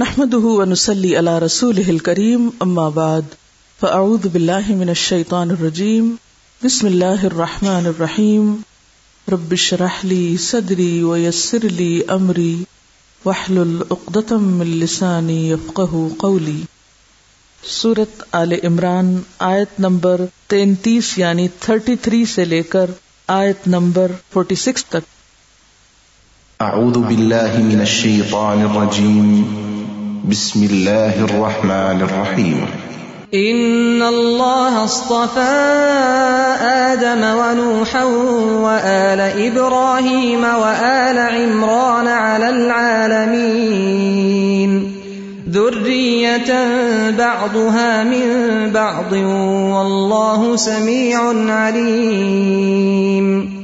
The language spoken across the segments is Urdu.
نحمده ونسلي على رسوله الكريم، أما بعد، فأعوذ بالله من الشيطان الرجيم، بسم الله الرحمن الرحيم، رب اشرح لي صدري ويسر لي أمري، واحلل عقدة من لساني يفقه قولي. سورت آل عمران، آیت نمبر تینتیس یعنی تھرٹی تھری سے لے کر آیت نمبر فورٹی سکس تک۔ أعوذ بالله من الشيطان الرجيم بسم الله الرحمن الرحيم. إن الله اصطفى آدم ونوحا وآل إبراهيم وآل عمران على العالمين. ذرية بعضها من بعض والله سميع عليم.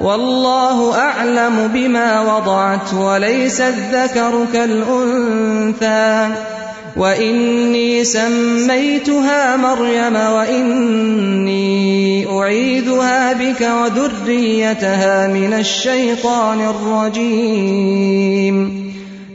والله أعلم بما وضعت وليس الذكر كالأنثى. وإني سميتها مريم وإني أعيذها بك وذريتها من الشيطان الرجيم.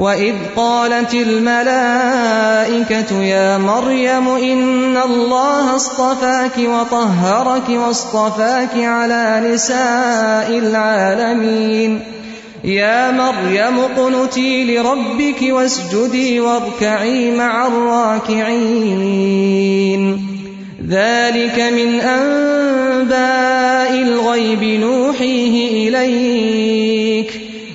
وإذ قالت الملائكة يا مريم إن الله اصطفاك وطهرك واصطفاك على نساء العالمين يا مريم قنتي لربك واسجدي واركعي مع الراكعين ذلك من أنباء الغيب نوحيه إليك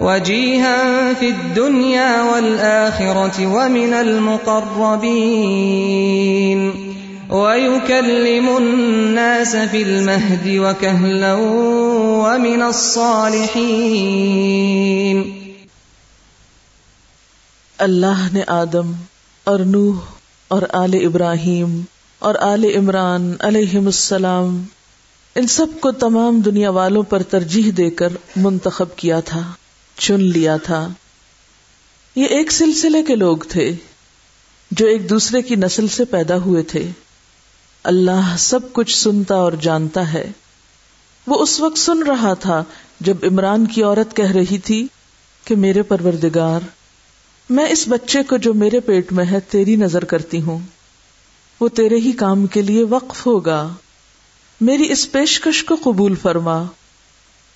وجيها في الدنيا والآخرة ومن المقربين ويكلم الناس في المهد وكهلا ومن الصالحين اللہ نے آدم اور نوح اور آل ابراہیم اور آل عمران علیہ السلام ان سب کو تمام دنیا والوں پر ترجیح دے کر منتخب کیا تھا۔ چن لیا تھا۔ یہ ایک سلسلے کے لوگ تھے جو ایک دوسرے کی نسل سے پیدا ہوئے تھے۔ اللہ سب کچھ سنتا اور جانتا ہے۔ وہ اس وقت سن رہا تھا جب عمران کی عورت کہہ رہی تھی کہ میرے پروردگار، میں اس بچے کو جو میرے پیٹ میں ہے تیری نظر کرتی ہوں۔ وہ تیرے ہی کام کے لیے وقف ہوگا۔ میری اس پیشکش کو قبول فرما۔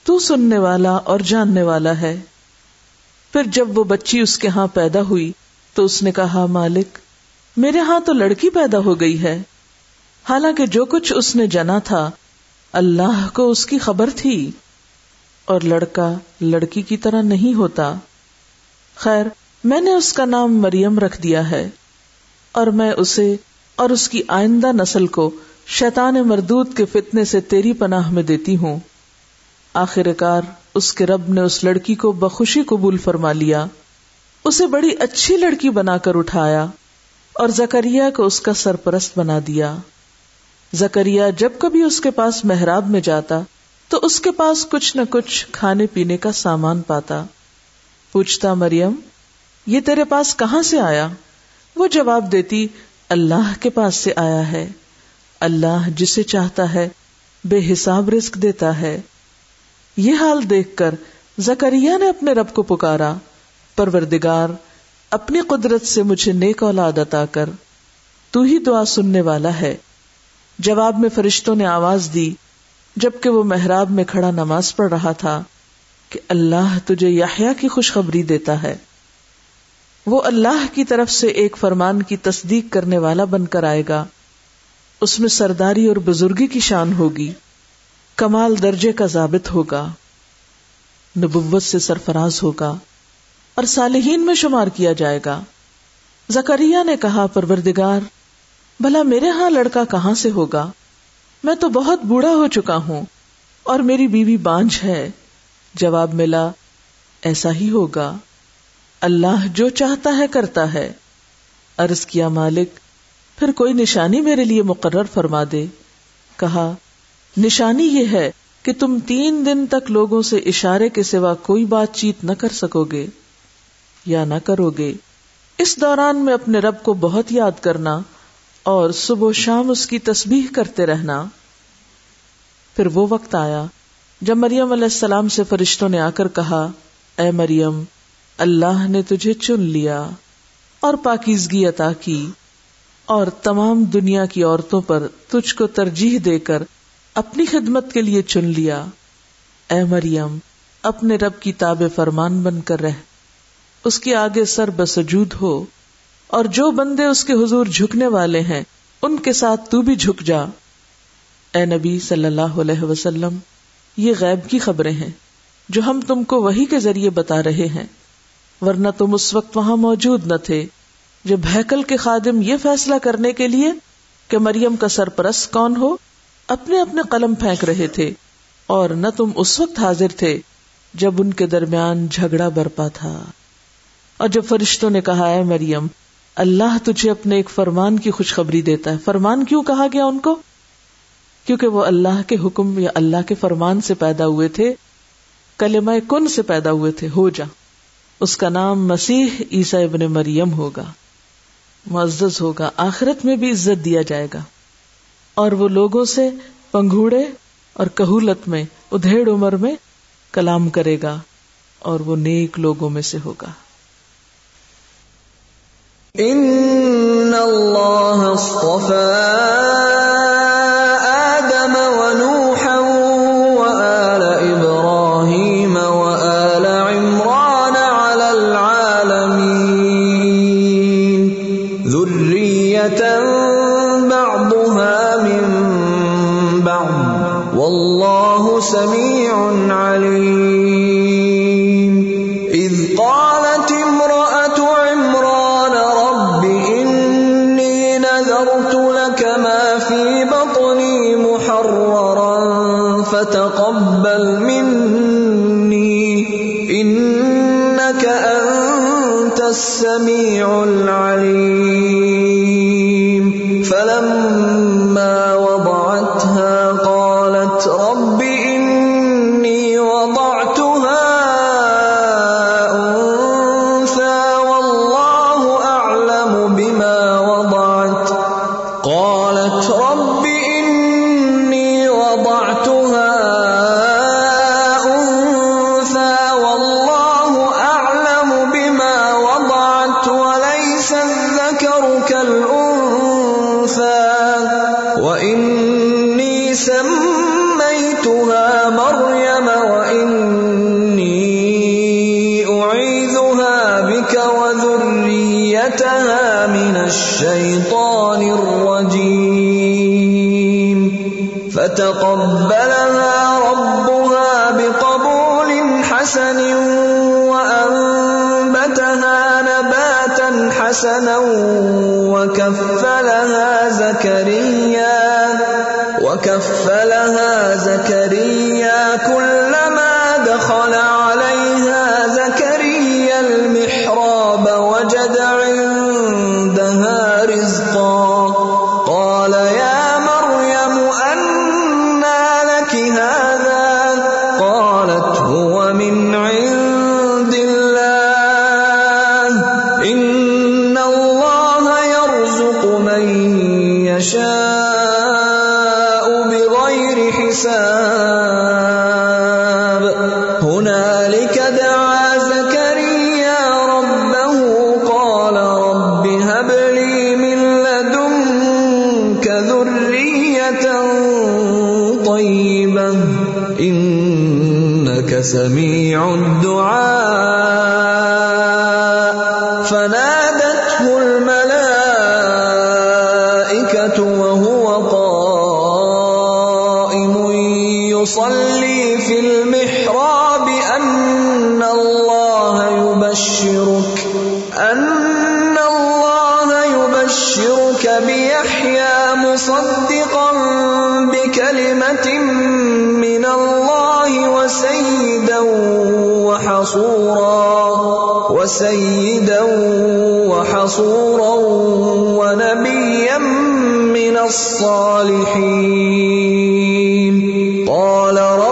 تو سننے والا اور جاننے والا ہے۔ پھر جب وہ بچی اس کے ہاں پیدا ہوئی تو اس نے کہا، مالک، میرے ہاں تو لڑکی پیدا ہو گئی ہے۔ حالانکہ جو کچھ اس نے جنا تھا، اللہ کو اس کی خبر تھی۔ اور لڑکا لڑکی کی طرح نہیں ہوتا۔ خیر، میں نے اس کا نام مریم رکھ دیا ہے۔ اور میں اسے اور اس کی آئندہ نسل کو شیطان مردود کے فتنے سے تیری پناہ میں دیتی ہوں۔ آخر کار اس کے رب نے اس لڑکی کو بخوشی قبول فرما لیا۔ اسے بڑی اچھی لڑکی بنا کر اٹھایا اور زکریا کو اس کا سرپرست بنا دیا۔ زکریا جب کبھی اس کے پاس محراب میں جاتا تو اس کے پاس کچھ نہ کچھ کھانے پینے کا سامان پاتا۔ پوچھتا مریم، یہ تیرے پاس کہاں سے آیا؟ وہ جواب دیتی، اللہ کے پاس سے آیا ہے۔ اللہ جسے چاہتا ہے، بے حساب رزق دیتا ہے۔ یہ حال دیکھ کر زکریا نے اپنے رب کو پکارا، پروردگار، اپنی قدرت سے مجھے نیک اولاد عطا کر۔ تو ہی دعا سننے والا ہے۔ جواب میں فرشتوں نے آواز دی، جبکہ وہ محراب میں کھڑا نماز پڑھ رہا تھا، کہ اللہ تجھے یاحیا کی خوشخبری دیتا ہے۔ وہ اللہ کی طرف سے ایک فرمان کی تصدیق کرنے والا بن کر آئے گا۔ اس میں سرداری اور بزرگی کی شان ہوگی۔ کمال درجے کا ضابط ہوگا، نبوت سے سرفراز ہوگا اور صالحین میں شمار کیا جائے گا۔ زکریہ نے کہا، پروردگار، بھلا میرے ہاں لڑکا کہاں سے ہوگا؟ میں تو بہت بوڑھا ہو چکا ہوں اور میری بیوی بانج ہے۔ جواب ملا، ایسا ہی ہوگا۔ اللہ جو چاہتا ہے کرتا ہے۔ ارض کیا مالک، پھر کوئی نشانی میرے لیے مقرر فرما دے۔ کہا نشانی یہ ہے کہ تم تین دن تک لوگوں سے اشارے کے سوا کوئی بات چیت نہ کر سکو گے یا نہ کرو گے۔ اس دوران میں اپنے رب کو بہت یاد کرنا اور صبح و شام اس کی تسبیح کرتے رہنا۔ پھر وہ وقت آیا جب مریم علیہ السلام سے فرشتوں نے آ کر کہا، اے مریم، اللہ نے تجھے چن لیا اور پاکیزگی عطا کی اور تمام دنیا کی عورتوں پر تجھ کو ترجیح دے کر اپنی خدمت کے لیے چن لیا۔ اے مریم، اپنے رب کی تاب فرمان بن کر رہ۔ اس کے آگے سر بسجود ہو۔ اور جو بندے اس کے حضور جھکنے والے ہیں، ان کے ساتھ تو بھی جھک جا۔ اے نبی صلی اللہ علیہ وسلم، یہ غیب کی خبریں ہیں، جو ہم تم کو وہی کے ذریعے بتا رہے ہیں۔ ورنہ تم اس وقت وہاں موجود نہ تھے۔ جب ہیکل کے خادم یہ فیصلہ کرنے کے لیے کہ مریم کا سرپرست کون ہو اپنے اپنے قلم پھینک رہے تھے اور نہ تم اس وقت حاضر تھے جب ان کے درمیان جھگڑا برپا تھا۔ اور جب فرشتوں نے کہا ہے مریم، اللہ تجھے اپنے ایک فرمان کی خوشخبری دیتا ہے۔ فرمان کیوں کہا گیا ان کو؟ کیونکہ وہ اللہ کے حکم یا اللہ کے فرمان سے پیدا ہوئے تھے۔ کلمہ کن سے پیدا ہوئے تھے؟ ہو جا۔ اس کا نام مسیح عیسا ابن مریم ہوگا۔ معزز ہوگا۔ آخرت میں بھی عزت دیا جائے گا۔ اور وہ لوگوں سے پنگوڑے اور کہولت میں، ادھیڑ عمر میں کلام کرے گا اور وہ نیک لوگوں میں سے ہوگا۔ ان اللہ تقبل منی انك انت السميع العليم وذريتها من الشيطان الرجيم. فتقبلها ربها بقبول حسن وأنبتها نباتا حسنا وكفلها زكريا وكفلها زكريا كل يبشرك بيحيى مصدقا بكلمة من الله وسيدا وحصورا وسيدا وحصورا ونبيا من الصالحين قال رب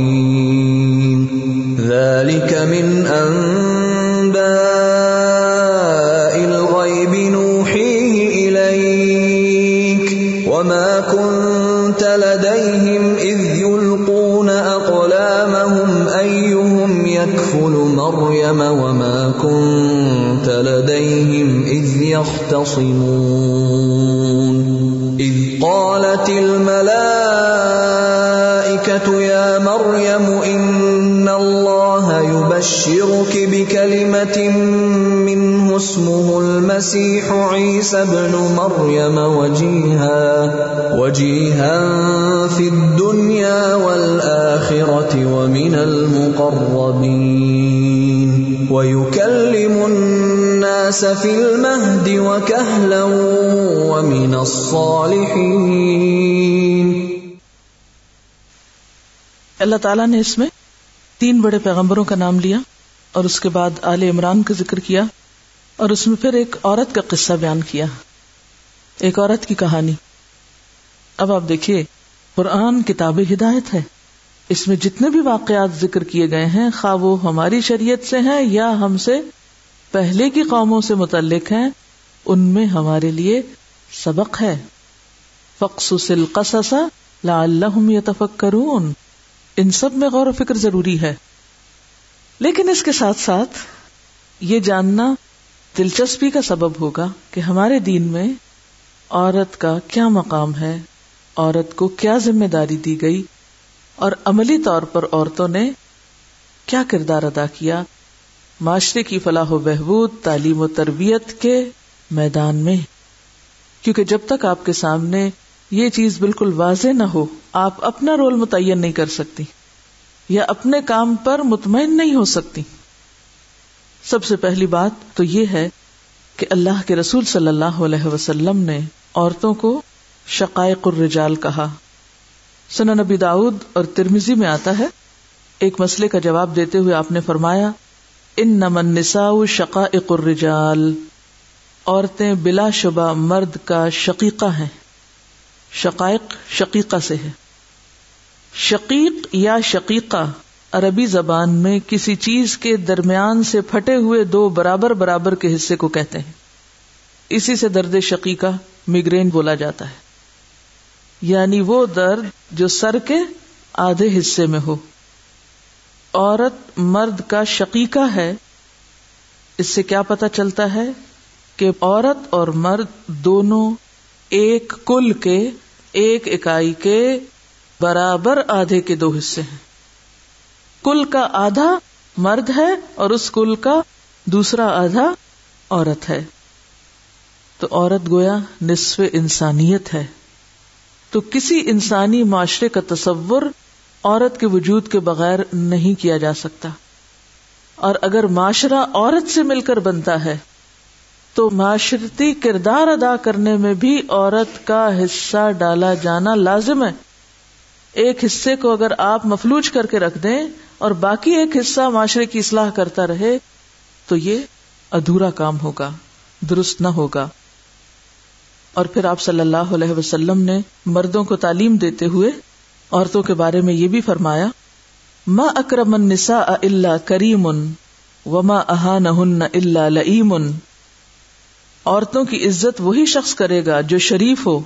ذلك من أنباء الغيب نوحيه إليك وما كنت لديهم إذ يلقون أقلامهم أيهم يكفل مريم وما كنت لديهم إذ يختصمون الله بكلمة منه اسمه المسيح عيسى ابن مريم وجيها وجيها في الدنيا والآخرة ومن المقربين. ويكلم الناس في المهد وكهلا ومن الصالحين. اللہ تعالیٰ نے اس میں تین بڑے پیغمبروں کا نام لیا اور اس کے بعد آل عمران کا ذکر کیا اور اس میں پھر ایک عورت کا قصہ بیان کیا۔ ایک عورت کی کہانی۔ اب آپ دیکھیے، قرآن کتاب ہدایت ہے۔ اس میں جتنے بھی واقعات ذکر کیے گئے ہیں، خواہ وہ ہماری شریعت سے ہیں یا ہم سے پہلے کی قوموں سے متعلق ہیں، ان میں ہمارے لیے سبق ہے۔ فخص القصص لعلہم یتفکرون ان سب میں غور و فکر ضروری ہے۔ لیکن اس کے ساتھ ساتھ یہ جاننا دلچسپی کا سبب ہوگا کہ ہمارے دین میں عورت کا کیا مقام ہے، عورت کو کیا ذمہ داری دی گئی، اور عملی طور پر عورتوں نے کیا کردار ادا کیا۔ معاشرے کی فلاح و بہبود، تعلیم و تربیت کے میدان میں۔ کیونکہ جب تک آپ کے سامنے یہ چیز بالکل واضح نہ ہو، آپ اپنا رول متعین نہیں کر سکتی، یا اپنے کام پر مطمئن نہیں ہو سکتی۔ سب سے پہلی بات تو یہ ہے کہ اللہ کے رسول صلی اللہ علیہ وسلم نے عورتوں کو شقائق الرجال کہا۔ سنا نبی داود اور ترمیزی میں آتا ہے، ایک مسئلے کا جواب دیتے ہوئے آپ نے فرمایا ان نمن نسا شقائق الرجال، عورتیں بلا شبہ مرد کا شقیقہ ہیں۔ شقائق شقیقہ سے ہے۔ شقیق یا شقیقہ عربی زبان میں کسی چیز کے درمیان سے پھٹے ہوئے دو برابر برابر کے حصے کو کہتے ہیں۔ اسی سے درد شقیقہ میگرین بولا جاتا ہے۔ یعنی وہ درد جو سر کے آدھے حصے میں ہو۔ عورت مرد کا شقیقہ ہے۔ اس سے کیا پتا چلتا ہے کہ عورت اور مرد دونوں ایک کل کے، ایک اکائی کے برابر آدھے کے دو حصے ہیں۔ کل کا آدھا مرد ہے اور اس کل کا دوسرا آدھا عورت ہے۔ تو عورت گویا نصف انسانیت ہے۔ تو کسی انسانی معاشرے کا تصور عورت کے وجود کے بغیر نہیں کیا جا سکتا۔ اور اگر معاشرہ عورت سے مل کر بنتا ہے تو معاشرتی کردار ادا کرنے میں بھی عورت کا حصہ ڈالا جانا لازم ہے۔ ایک حصے کو اگر آپ مفلوج کر کے رکھ دیں اور باقی ایک حصہ معاشرے کی اصلاح کرتا رہے تو یہ ادھورا کام ہوگا، درست نہ ہوگا۔ اور پھر آپ صلی اللہ علیہ وسلم نے مردوں کو تعلیم دیتے ہوئے عورتوں کے بارے میں یہ بھی فرمایا، ما اکرم النساء الا کریم وما اہان الا لئیم عورتوں کی عزت وہی شخص کرے گا جو شریف ہو،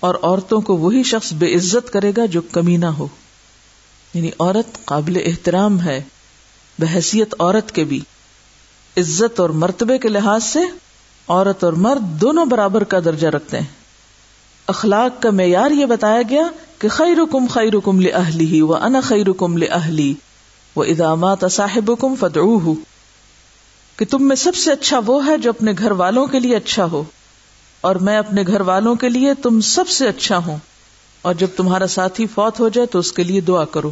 اور عورتوں کو وہی شخص بے عزت کرے گا جو کمینہ ہو۔ یعنی عورت قابل احترام ہے، بحثیت عورت کے بھی۔ عزت اور مرتبے کے لحاظ سے عورت اور مرد دونوں برابر کا درجہ رکھتے ہیں۔ اخلاق کا معیار یہ بتایا گیا کہ خیر کم خیر کم لہلی و ان خیر کم لہلی وہ ادامات صاحب کم فتح کہ تم میں سب سے اچھا وہ ہے جو اپنے گھر والوں کے لیے اچھا ہو۔ اور میں اپنے گھر والوں کے لیے تم سب سے اچھا ہوں۔ اور جب تمہارا ساتھی فوت ہو جائے تو اس کے لیے دعا کرو۔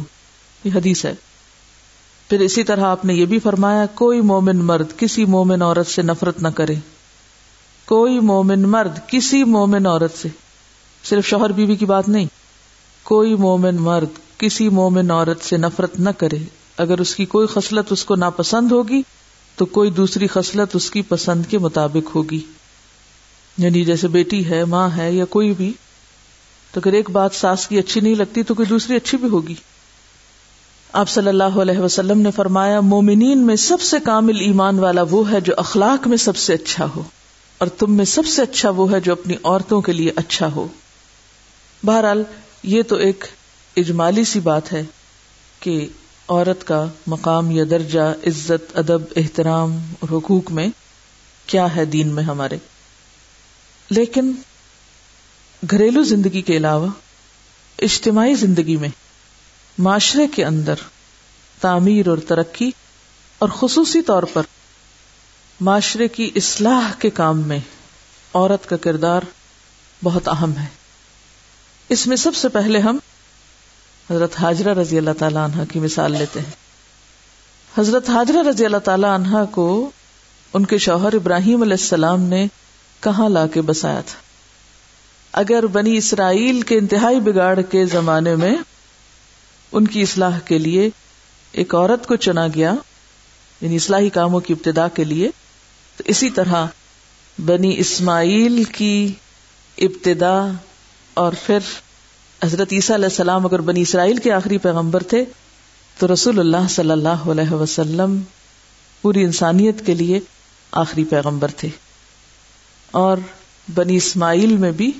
یہ حدیث ہے۔ پھر اسی طرح آپ نے یہ بھی فرمایا، کوئی مومن مرد کسی مومن عورت سے نفرت نہ کرے۔ کوئی مومن مرد کسی مومن عورت سے۔ صرف شوہر بیوی کی بات نہیں۔ کوئی مومن مرد کسی مومن عورت سے نفرت نہ کرے۔ اگر اس کی کوئی خصلت اس کو ناپسند ہوگی تو کوئی دوسری خصلت اس کی پسند کے مطابق ہوگی۔ یعنی جیسے بیٹی ہے، ماں ہے یا کوئی بھی، تو اگر ایک بات ساس کی اچھی نہیں لگتی تو کوئی دوسری اچھی بھی ہوگی۔ آپ صلی اللہ علیہ وسلم نے فرمایا، مومنین میں سب سے کامل ایمان والا وہ ہے جو اخلاق میں سب سے اچھا ہو، اور تم میں سب سے اچھا وہ ہے جو اپنی عورتوں کے لیے اچھا ہو۔ بہرحال، یہ تو ایک اجمالی سی بات ہے کہ عورت کا مقام یا درجہ، عزت، ادب، احترام اور حقوق میں کیا ہے دین میں ہمارے؟ لیکن گھریلو زندگی کے علاوہ اجتماعی زندگی میں معاشرے کے اندر تعمیر اور ترقی اور خصوصی طور پر معاشرے کی اصلاح کے کام میں عورت کا کردار بہت اہم ہے۔ اس میں سب سے پہلے ہم حضرت حاجرہ رضی اللہ تعالی عنہ کی مثال لیتے ہیں۔ حضرت حاجرہ رضی اللہ تعالی عنہ کو ان کے شوہر ابراہیم علیہ السلام نے کہاں لا کے بسایا تھا؟ اگر بنی اسرائیل کے انتہائی بگاڑ کے زمانے میں ان کی اصلاح کے لیے ایک عورت کو چنا گیا یعنی اصلاحی کاموں کی ابتدا کے لیے، تو اسی طرح بنی اسماعیل کی ابتدا اور پھر حضرت عیسیٰ علیہ السلام اگر بنی اسرائیل کے آخری پیغمبر تھے، تو رسول اللہ صلی اللہ علیہ وسلم پوری انسانیت کے لیے آخری پیغمبر تھے۔ اور بنی اسماعیل میں بھی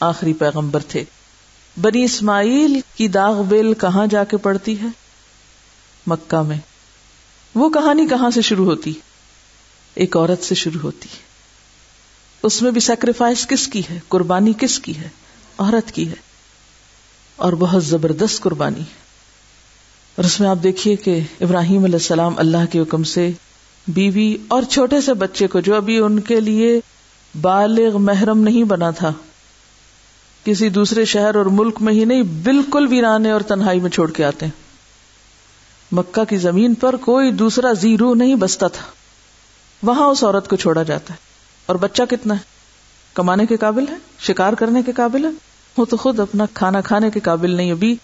آخری پیغمبر تھے۔ بنی اسماعیل کی داغ بیل کہاں جا کے پڑتی ہے؟ مکہ میں۔ وہ کہانی کہاں سے شروع ہوتی؟ ایک عورت سے شروع ہوتی۔ اس میں بھی سیکریفائس کس کی ہے؟ قربانی کس کی ہے؟ عورت کی ہے۔ اور بہت زبردست قربانی۔ اور اس میں آپ دیکھیے کہ ابراہیم علیہ السلام اللہ کے حکم سے بیوی اور چھوٹے سے بچے کو جو ابھی ان کے لیے بالغ محرم نہیں بنا تھا، کسی دوسرے شہر اور ملک میں ہی نہیں، بالکل ویرانے اور تنہائی میں چھوڑ کے آتے۔ ہیں مکہ کی زمین پر کوئی دوسرا زیرو نہیں بستا تھا۔ وہاں اس عورت کو چھوڑا جاتا ہے۔ اور بچہ کتنا ہے؟ کمانے کے قابل ہے؟ شکار کرنے کے قابل ہے؟ وہ تو خود اپنا کھانا کھانے کے قابل نہیں، ابھی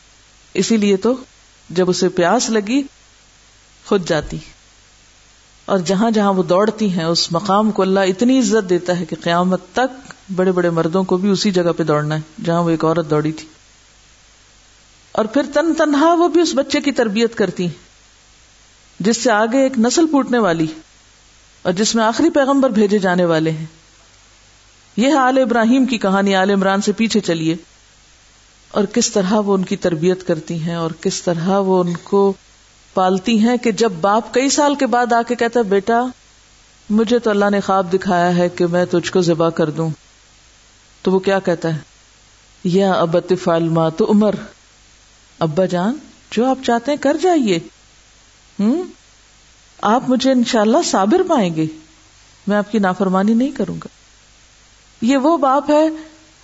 اسی لیے تو جب اسے پیاس لگی، خود جاتی۔ اور جہاں جہاں وہ دوڑتی ہیں، اس مقام کو اللہ اتنی عزت دیتا ہے کہ قیامت تک بڑے بڑے مردوں کو بھی اسی جگہ پہ دوڑنا ہے، جہاں وہ ایک عورت دوڑی تھی۔ اور پھر تن تنہا وہ بھی اس بچے کی تربیت کرتی جس سے آگے ایک نسل پوٹنے والی اور جس میں آخری پیغمبر بھیجے جانے والے ہیں۔ یہ آل ابراہیم کی کہانی، آل عمران سے پیچھے چلیے۔ اور کس طرح وہ ان کی تربیت کرتی ہیں اور کس طرح وہ ان کو پالتی ہیں کہ جب باپ کئی سال کے بعد آ کے کہتا ہے، بیٹا، مجھے تو اللہ نے خواب دکھایا ہے کہ میں تجھ کو ذبح کر دوں۔ تو وہ کیا کہتا ہے؟ یا ابت فالما تو عمر۔ ابا جان، جو آپ چاہتے ہیں کر جائیے۔ ہوں آپ مجھے انشاءاللہ صابر پائیں گے۔ میں آپ کی نافرمانی نہیں کروں گا۔ یہ وہ باپ ہے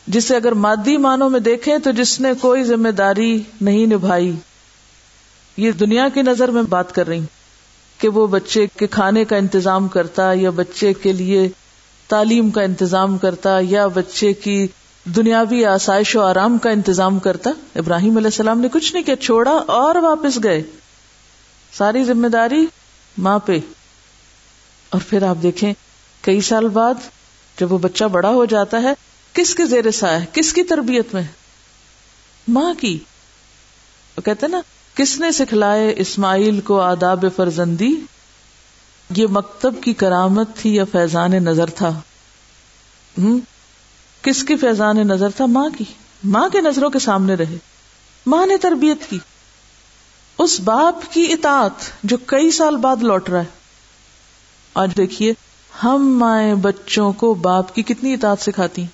جسے اگر مادی معنوں میں دیکھیں تو جس نے کوئی ذمہ داری نہیں نبھائی۔ یہ دنیا کی نظر میں بات کر رہی کہ وہ بچے کے کھانے کا انتظام کرتا یا بچے کے لیے تعلیم کا انتظام کرتا یا بچے کی دنیاوی آسائش و آرام کا انتظام کرتا۔ ابراہیم علیہ السلام نے کچھ نہیں کیا، چھوڑا اور واپس گئے۔ ساری ذمہ داری ماں پہ۔ اور پھر آپ دیکھیں، کئی سال بعد جب وہ بچہ بڑا ہو جاتا ہے، کس کے زیر سا ہے؟ کس کی تربیت میں؟ ماں کی۔ وہ کہتے نا، کس نے سکھلائے اسماعیل کو آداب فرزندی؟ یہ مکتب کی کرامت تھی یا فیضان نظر تھا؟ کس کی فیضان نظر تھا؟ ماں کی۔ ماں کے نظروں کے سامنے رہے۔ ماں نے تربیت کی۔ اس باپ کی اطاعت جو کئی سال بعد لوٹ رہا ہے۔ آج دیکھیے ہم مائیں بچوں کو باپ کی کتنی اطاعت سکھاتی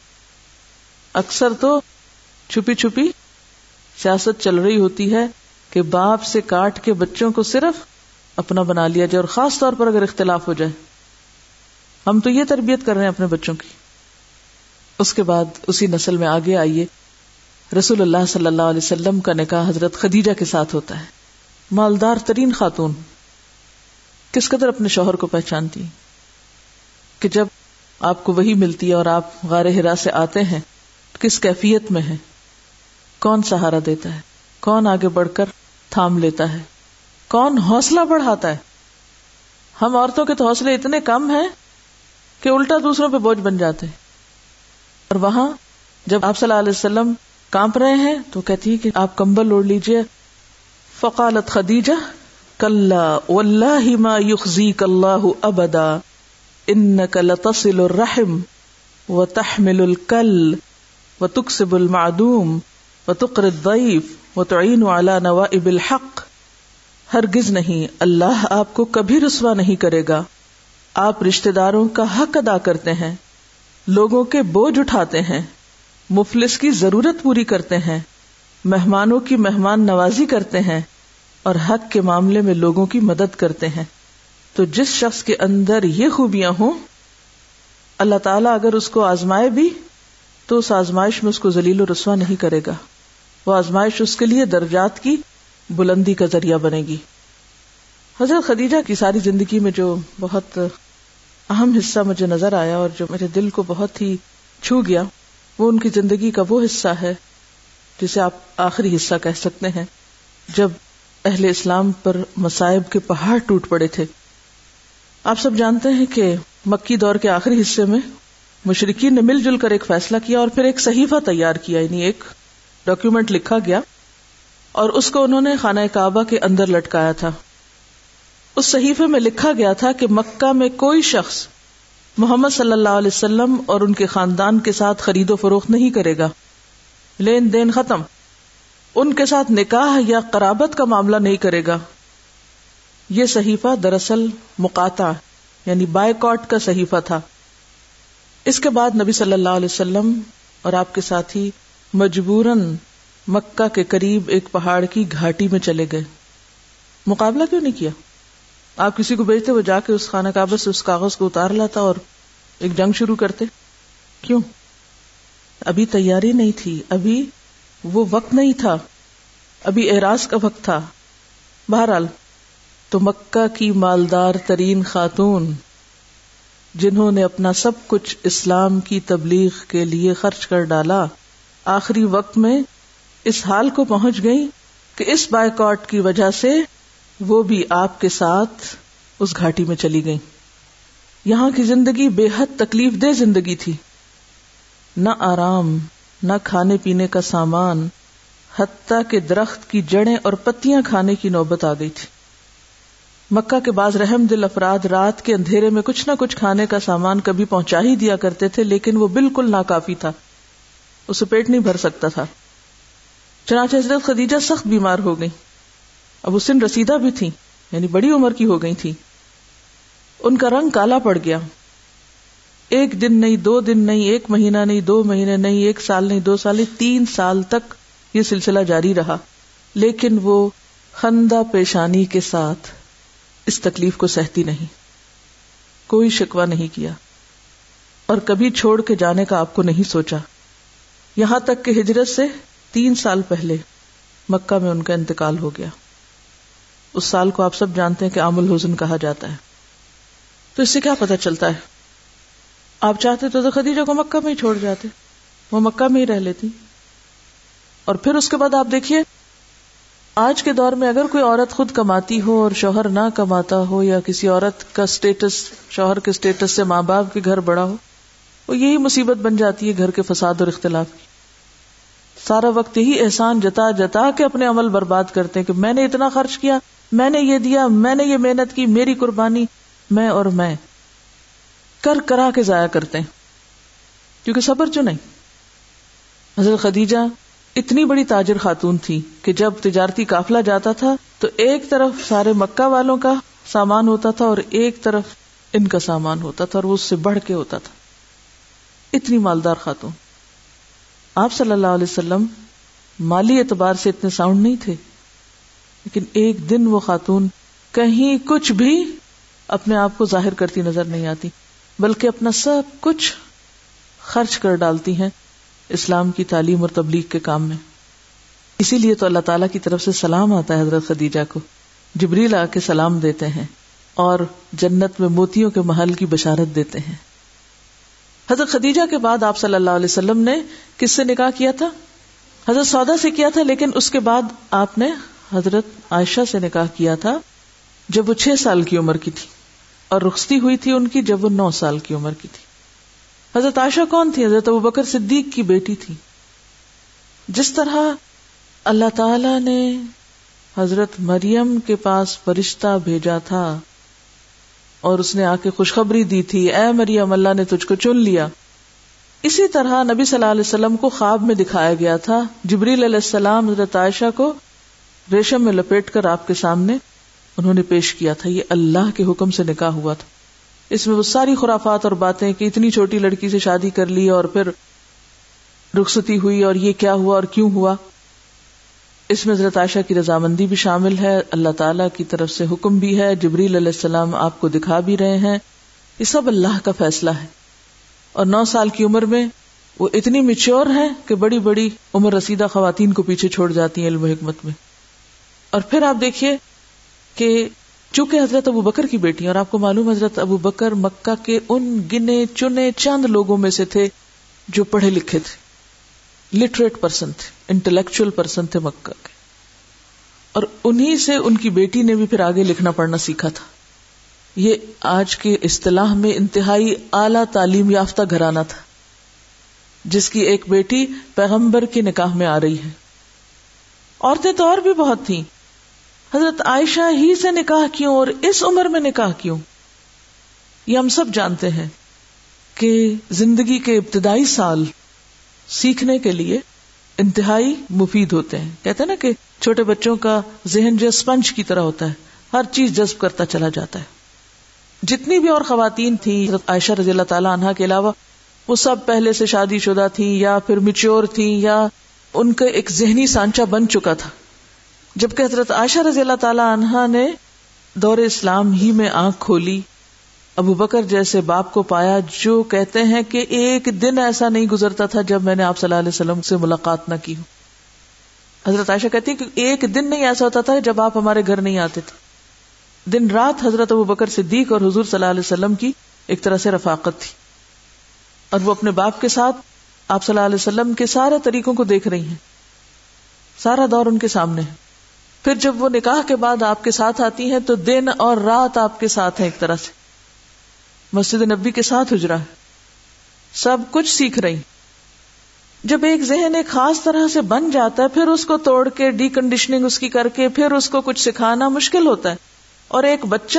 اکثر تو چھپی چھپی سیاست چل رہی ہوتی ہے کہ باپ سے کاٹ کے بچوں کو صرف اپنا بنا لیا جائے اور خاص طور پر اگر اختلاف ہو جائے۔ ہم تو یہ تربیت کر رہے ہیں اپنے بچوں کی۔ اس کے بعد اسی نسل میں آگے آئیے۔ رسول اللہ صلی اللہ علیہ وسلم کا نکاح حضرت خدیجہ کے ساتھ ہوتا ہے۔ مالدار ترین خاتون۔ کس قدر اپنے شوہر کو پہچانتی کہ جب آپ کو وہی ملتی ہے اور آپ غار ہرا سے آتے ہیں کس کیفیت میں ہے کون سہارا دیتا ہے؟ کون آگے بڑھ کر تھام لیتا ہے؟ کون حوصلہ بڑھاتا ہے؟ ہم عورتوں کے تو حوصلے اتنے کم ہیں کہ الٹا دوسروں پہ بوجھ بن جاتے اور وہاں جب آپ صلی اللہ علیہ وسلم کانپ رہے ہیں، تو کہتی ہے کہ آپ کمبل اوڑھ لیجیے فقالت خدیجہ کل ما یخزیک اللہ ابدا۔ انك لتصل الرحم وتحمل الكل وتكسب المعدوم وتقر الضيف وتعين على نوائب الحق. ہرگز نہیں، اللہ آپ کو کبھی رسوا نہیں کرے گا۔ آپ رشتے داروں کا حق ادا کرتے ہیں، لوگوں کے بوجھ اٹھاتے ہیں، مفلس کی ضرورت پوری کرتے ہیں، مہمانوں کی مہمان نوازی کرتے ہیں اور حق کے معاملے میں لوگوں کی مدد کرتے ہیں۔ تو جس شخص کے اندر یہ خوبیاں ہوں، اللہ تعالیٰ اگر اس کو آزمائے بھی، تو اس آزمائش میں اس کو ذلیل و رسوا نہیں کرے گا۔ وہ آزمائش اس کے لیے درجات کی بلندی کا ذریعہ بنے گی۔ حضرت خدیجہ کی ساری زندگی میں جو بہت اہم حصہ مجھے نظر آیا اور جو میرے دل کو بہت ہی چھو گیا، وہ ان کی زندگی کا وہ حصہ ہے، جسے آپ آخری حصہ کہہ سکتے ہیں، جب اہل اسلام پر مسائب کے پہاڑ ٹوٹ پڑے تھے۔ آپ سب جانتے ہیں کہ مکی دور کے آخری حصے میں مشرقین نے مل جل کر ایک فیصلہ کیا اور پھر ایک صحیفہ تیار کیا یعنی ایک ڈاکیومنٹ لکھا گیا اور اس کو انہوں نے خانہ کعبہ کے اندر لٹکایا تھا۔ اس صحیفے میں لکھا گیا تھا کہ مکہ میں کوئی شخص محمد صلی اللہ علیہ وسلم اور ان کے خاندان کے ساتھ خرید و فروخت نہیں کرے گا۔ لین دین ختم۔ ان کے ساتھ نکاح یا قرابت کا معاملہ نہیں کرے گا۔ یہ صحیفہ دراصل مقاطع یعنی بائیکاٹ کا صحیفہ تھا۔ اس کے بعد نبی صلی اللہ علیہ وسلم اور آپ کے ساتھی مجبوراً مکہ کے قریب ایک پہاڑ کی گھاٹی میں چلے گئے۔ مقابلہ کیوں نہیں کیا؟ آپ کسی کو بھیجتے وہ جا کے اس خانہ کعبہ سے اس کاغذ کو اتار لاتا اور ایک جنگ شروع کرتے۔ کیوں؟ ابھی تیاری نہیں تھی، ابھی وہ وقت نہیں تھا، ابھی اعراض کا وقت تھا۔ بہرحال تو مکہ کی مالدار ترین خاتون، جنہوں نے اپنا سب کچھ اسلام کی تبلیغ کے لیے خرچ کر ڈالا، آخری وقت میں اس حال کو پہنچ گئی کہ اس بائیکاٹ کی وجہ سے وہ بھی آپ کے ساتھ اس گھاٹی میں چلی گئی یہاں کی زندگی بے حد تکلیف دہ زندگی تھی۔ نہ آرام، نہ کھانے پینے کا سامان، حتیٰ کے درخت کی جڑیں اور پتیاں کھانے کی نوبت آ گئی تھی۔ مکہ کے بعض رحم دل افراد رات کے اندھیرے میں کچھ نہ کچھ کھانے کا سامان کبھی پہنچا ہی دیا کرتے تھے، لیکن وہ بالکل ناکافی تھا۔ اسے پیٹ نہیں بھر سکتا تھا۔ چنانچہ حضرت خدیجہ سخت بیمار ہو گئی اب اس دن رسیدہ بھی تھی یعنی بڑی عمر کی ہو گئی تھی ان کا رنگ کالا پڑ گیا۔ ایک دن نہیں، دو دن نہیں، ایک مہینہ نہیں، دو مہینے نہیں، ایک سال نہیں، دو سال نہیں، تین سال تک یہ سلسلہ جاری رہا۔ لیکن وہ خندہ پیشانی کے ساتھ اس تکلیف کو سہتی نہیں۔ کوئی شکوا نہیں کیا۔ اور کبھی چھوڑ کے جانے کا آپ کو نہیں سوچا۔ یہاں تک کہ ہجرت سے تین سال پہلے مکہ میں ان کا انتقال ہو گیا۔ اس سال کو آپ سب جانتے ہیں کہ عام الحزن کہا جاتا ہے۔ تو اس سے کیا پتا چلتا ہے؟ آپ چاہتے تو خدیجہ کو مکہ میں ہی چھوڑ جاتے۔ وہ مکہ میں ہی رہ لیتی۔ اور پھر اس کے بعد آپ دیکھیے آج کے دور میں اگر کوئی عورت خود کماتی ہو اور شوہر نہ کماتا ہو یا کسی عورت کا اسٹیٹس شوہر کے اسٹیٹس سے ماں باپ کے گھر بڑا ہو، وہ یہی مصیبت بن جاتی ہے گھر کے فساد اور اختلاف کی۔ سارا وقت یہی احسان جتا جتا کے اپنے عمل برباد کرتے ہیں کہ میں نے اتنا خرچ کیا، میں نے یہ دیا، میں نے یہ محنت کی، میری قربانی، میں اور میں۔ کر کرا کے ضائع کرتے ہیں۔ کیونکہ صبر جو نہیں۔ حضرت خدیجہ اتنی بڑی تاجر خاتون تھی کہ جب تجارتی قافلہ جاتا تھا تو ایک طرف سارے مکہ والوں کا سامان ہوتا تھا اور ایک طرف ان کا سامان ہوتا تھا اور وہ اس سے بڑھ کے ہوتا تھا۔ اتنی مالدار خاتون۔ آپ صلی اللہ علیہ وسلم مالی اعتبار سے اتنے ساؤنڈ نہیں تھے، لیکن ایک دن وہ خاتون کہیں کچھ بھی اپنے آپ کو ظاہر کرتی نظر نہیں آتی، بلکہ اپنا سب کچھ خرچ کر ڈالتی ہیں۔ اسلام کی تعلیم اور تبلیغ کے کام میں۔ اسی لیے تو اللہ تعالیٰ کی طرف سے سلام آتا ہے حضرت خدیجہ کو۔ جبریل آ کے سلام دیتے ہیں اور جنت میں موتیوں کے محل کی بشارت دیتے ہیں۔ حضرت خدیجہ کے بعد آپ صلی اللہ علیہ وسلم نے کس سے نکاح کیا تھا؟ حضرت سودا سے کیا تھا، لیکن اس کے بعد آپ نے حضرت عائشہ سے نکاح کیا تھا جب وہ چھ سال کی عمر کی تھی اور رخصتی ہوئی تھی ان کی جب وہ نو سال کی عمر کی تھی۔ حضرت عائشہ کون تھی؟ حضرت ابو بکر صدیق کی بیٹی تھی۔ جس طرح اللہ تعالی نے حضرت مریم کے پاس فرشتہ بھیجا تھا اور اس نے آ کے خوشخبری دی تھی، اے مریم، اللہ نے تجھ کو چن لیا۔ اسی طرح نبی صلی اللہ علیہ وسلم کو خواب میں دکھایا گیا تھا۔ جبریل علیہ السلام، حضرت عائشہ کو ریشم میں لپیٹ کر آپ کے سامنے انہوں نے پیش کیا تھا۔ یہ اللہ کے حکم سے نکاح ہوا تھا۔ اس میں وہ ساری خرافات اور باتیں کہ اتنی چھوٹی لڑکی سے شادی کر لی اور پھر رخصتی ہوئی اور یہ کیا ہوا اور کیوں ہوا۔ اس میں حضرت عائشہ کی رضامندی بھی شامل ہے، اللہ تعالی کی طرف سے حکم بھی ہے، جبریل علیہ السلام آپ کو دکھا بھی رہے ہیں۔ یہ سب اللہ کا فیصلہ ہے۔ اور نو سال کی عمر میں وہ اتنی میچور ہے کہ بڑی بڑی عمر رسیدہ خواتین کو پیچھے چھوڑ جاتی ہیں علم و حکمت میں۔ اور پھر آپ دیکھیے کہ چونکہ حضرت ابو بکر کی بیٹی اور آپ کو معلوم حضرت ابو بکر مکہ کے ان گنے چنے چند لوگوں میں سے تھے جو پڑھے لکھے تھے۔ لٹریٹ پرسن تھے انٹلیکچل پرسن تھے مکہ کے۔ اور انہی سے ان کی بیٹی نے بھی پھر آگے لکھنا پڑھنا سیکھا تھا۔ یہ آج کے اصطلاح میں انتہائی اعلی تعلیم یافتہ گھرانہ تھا، جس کی ایک بیٹی پیغمبر کے نکاح میں آ رہی ہے۔ عورتیں تو اور بھی بہت تھیں۔ حضرت عائشہ ہی سے نکاح کیوں اور اس عمر میں نکاح کیوں؟ یہ ہم سب جانتے ہیں کہ زندگی کے ابتدائی سال سیکھنے کے لیے انتہائی مفید ہوتے ہیں۔ کہتے ہیں نا کہ چھوٹے بچوں کا ذہن جو اسپنج کی طرح ہوتا ہے۔ ہر چیز جذب کرتا چلا جاتا ہے۔ جتنی بھی اور خواتین تھیں عائشہ رضی اللہ تعالی عنہ کے علاوہ، وہ سب پہلے سے شادی شدہ تھیں یا پھر میچور تھیں یا ان کا ایک ذہنی سانچہ بن چکا تھا۔ جبکہ حضرت عائشہ رضی اللہ تعالی عنہا نے دور اسلام ہی میں آنکھ کھولی۔ ابو بکر جیسے باپ کو پایا جو کہتے ہیں کہ ایک دن ایسا نہیں گزرتا تھا جب میں نے آپ صلی اللہ علیہ وسلم سے ملاقات نہ کی ہوں حضرت عائشہ کہتی کہ ایک دن نہیں ایسا ہوتا تھا جب آپ ہمارے گھر نہیں آتے تھے۔ دن رات حضرت ابو بکر صدیق اور حضور صلی اللہ علیہ وسلم کی ایک طرح سے رفاقت تھی۔ اور وہ اپنے باپ کے ساتھ آپ صلی اللہ علیہ وسلم کے سارے طریقوں کو دیکھ رہی ہیں۔ سارا دور ان کے سامنے ہے۔ پھر جب وہ نکاح کے بعد آپ کے ساتھ آتی ہیں تو دن اور رات آپ کے ساتھ ہیں ایک طرح سے۔ مسجد نبی کے ساتھ اجرا ہے۔ سب کچھ سیکھ رہی جب ایک ذہن ایک خاص طرح سے بن جاتا ہے، پھر اس کو توڑ کے ڈی کنڈیشننگ اس کی کر کے، پھر اس کو کچھ سکھانا مشکل ہوتا ہے۔ اور ایک بچہ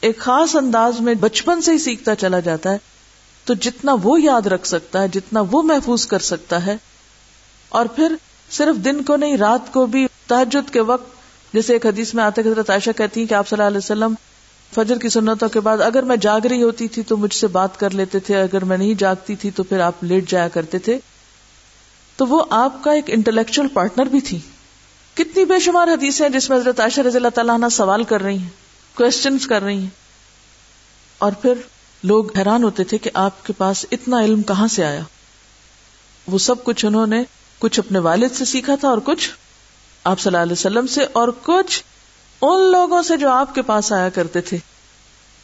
ایک خاص انداز میں بچپن سے ہی سیکھتا چلا جاتا ہے۔ تو جتنا وہ یاد رکھ سکتا ہے، جتنا وہ محفوظ کر سکتا ہے۔ اور پھر صرف دن کو نہیں، رات کو بھی تحجد کے وقت، جیسے ایک حدیث میں آتے حضرت عائشہ کہتی ہیں کہ آپ صلی اللہ علیہ وسلم فجر کی سنتوں کے بعد اگر میں جاگ رہی ہوتی تھی تو مجھ سے بات کر لیتے تھے، اگر میں نہیں جاگتی تھی تو پھر آپ لیٹ جایا کرتے تھے۔ تو وہ آپ کا ایک انٹلیکچل پارٹنر بھی تھی۔ کتنی بے شمار حدیث ہیں جس میں حضرت عائشہ رضی اللہ تعالیٰ عنہ سوال کر رہی ہیں کوشچنس کر رہی ہیں۔ اور پھر لوگ حیران ہوتے تھے کہ آپ کے پاس اتنا علم کہاں سے آیا۔ وہ سب کچھ انہوں نے کچھ اپنے والد سے سیکھا تھا اور کچھ آپ صلی اللہ علیہ وسلم سے اور کچھ ان لوگوں سے جو آپ کے پاس آیا کرتے تھے،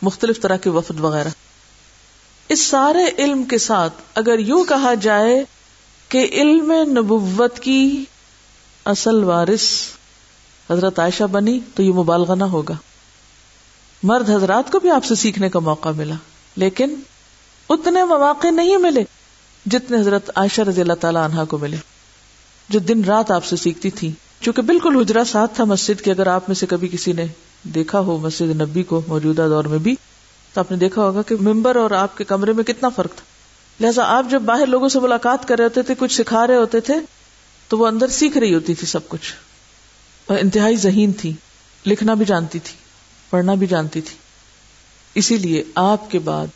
مختلف طرح کے وفد وغیرہ۔ اس سارے علم کے ساتھ اگر یوں کہا جائے کہ علم نبوت کی اصل وارث حضرت عائشہ بنی تو یہ مبالغہ نہ ہوگا۔ مرد حضرات کو بھی آپ سے سیکھنے کا موقع ملا، لیکن اتنے مواقع نہیں ملے جتنے حضرت عائشہ رضی اللہ تعالی عنہ کو ملے، جو دن رات آپ سے سیکھتی تھی چونکہ بالکل حجرا ساتھ تھا مسجد کے، اگر آپ میں سے کبھی کسی نے دیکھا ہو مسجد نبی کو موجودہ دور میں بھی، تو آپ نے دیکھا ہوگا کہ ممبر اور آپ کے کمرے میں کتنا فرق تھا۔ لہٰذا آپ جب باہر لوگوں سے ملاقات کر رہے ہوتے تھے، کچھ سکھا رہے ہوتے تھے، تو وہ اندر سیکھ رہی ہوتی تھی سب کچھ۔ اور انتہائی ذہین تھی، لکھنا بھی جانتی تھی، پڑھنا بھی جانتی تھی۔ اسی لیے آپ کے بعد